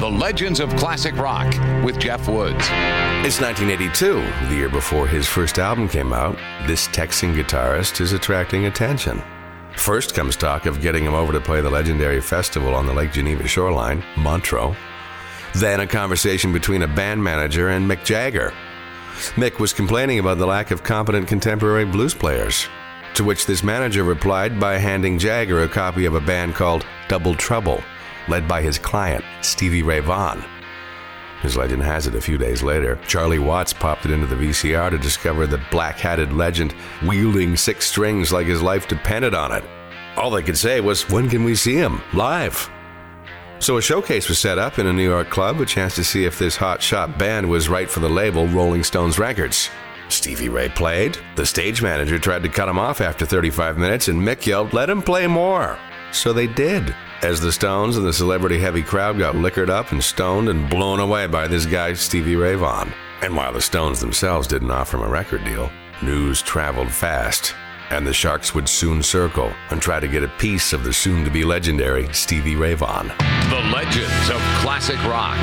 The Legends of Classic Rock with Jeff Woods. It's 1982, the year before his first album came out. This Texan guitarist is attracting attention. First comes talk of getting him over to play the legendary festival on the Lake Geneva shoreline, Montreux. Then a conversation between a band manager and Mick Jagger. Mick was complaining about the lack of competent contemporary blues players, to which this manager replied by handing Jagger a copy of a band called Double Trouble, led by his client, Stevie Ray Vaughan. As legend has it, a few days later, Charlie Watts popped it into the VCR to discover the black hatted legend wielding six strings like his life depended on it. All they could say was, When can we see him? Live. So a showcase was set up in a New York club, a chance to see if this hot shot band was right for the label Rolling Stones Records. Stevie Ray played. The stage manager tried to cut him off after 35 minutes, and Mick yelled, Let him play more. So they did. As the Stones and the celebrity heavy crowd got liquored up and stoned and blown away by this guy, Stevie Ray Vaughan. And while the Stones themselves didn't offer him a record deal, news traveled fast, and the Sharks would soon circle and try to get a piece of the soon to be legendary Stevie Ray Vaughan. The Legends of Classic Rock.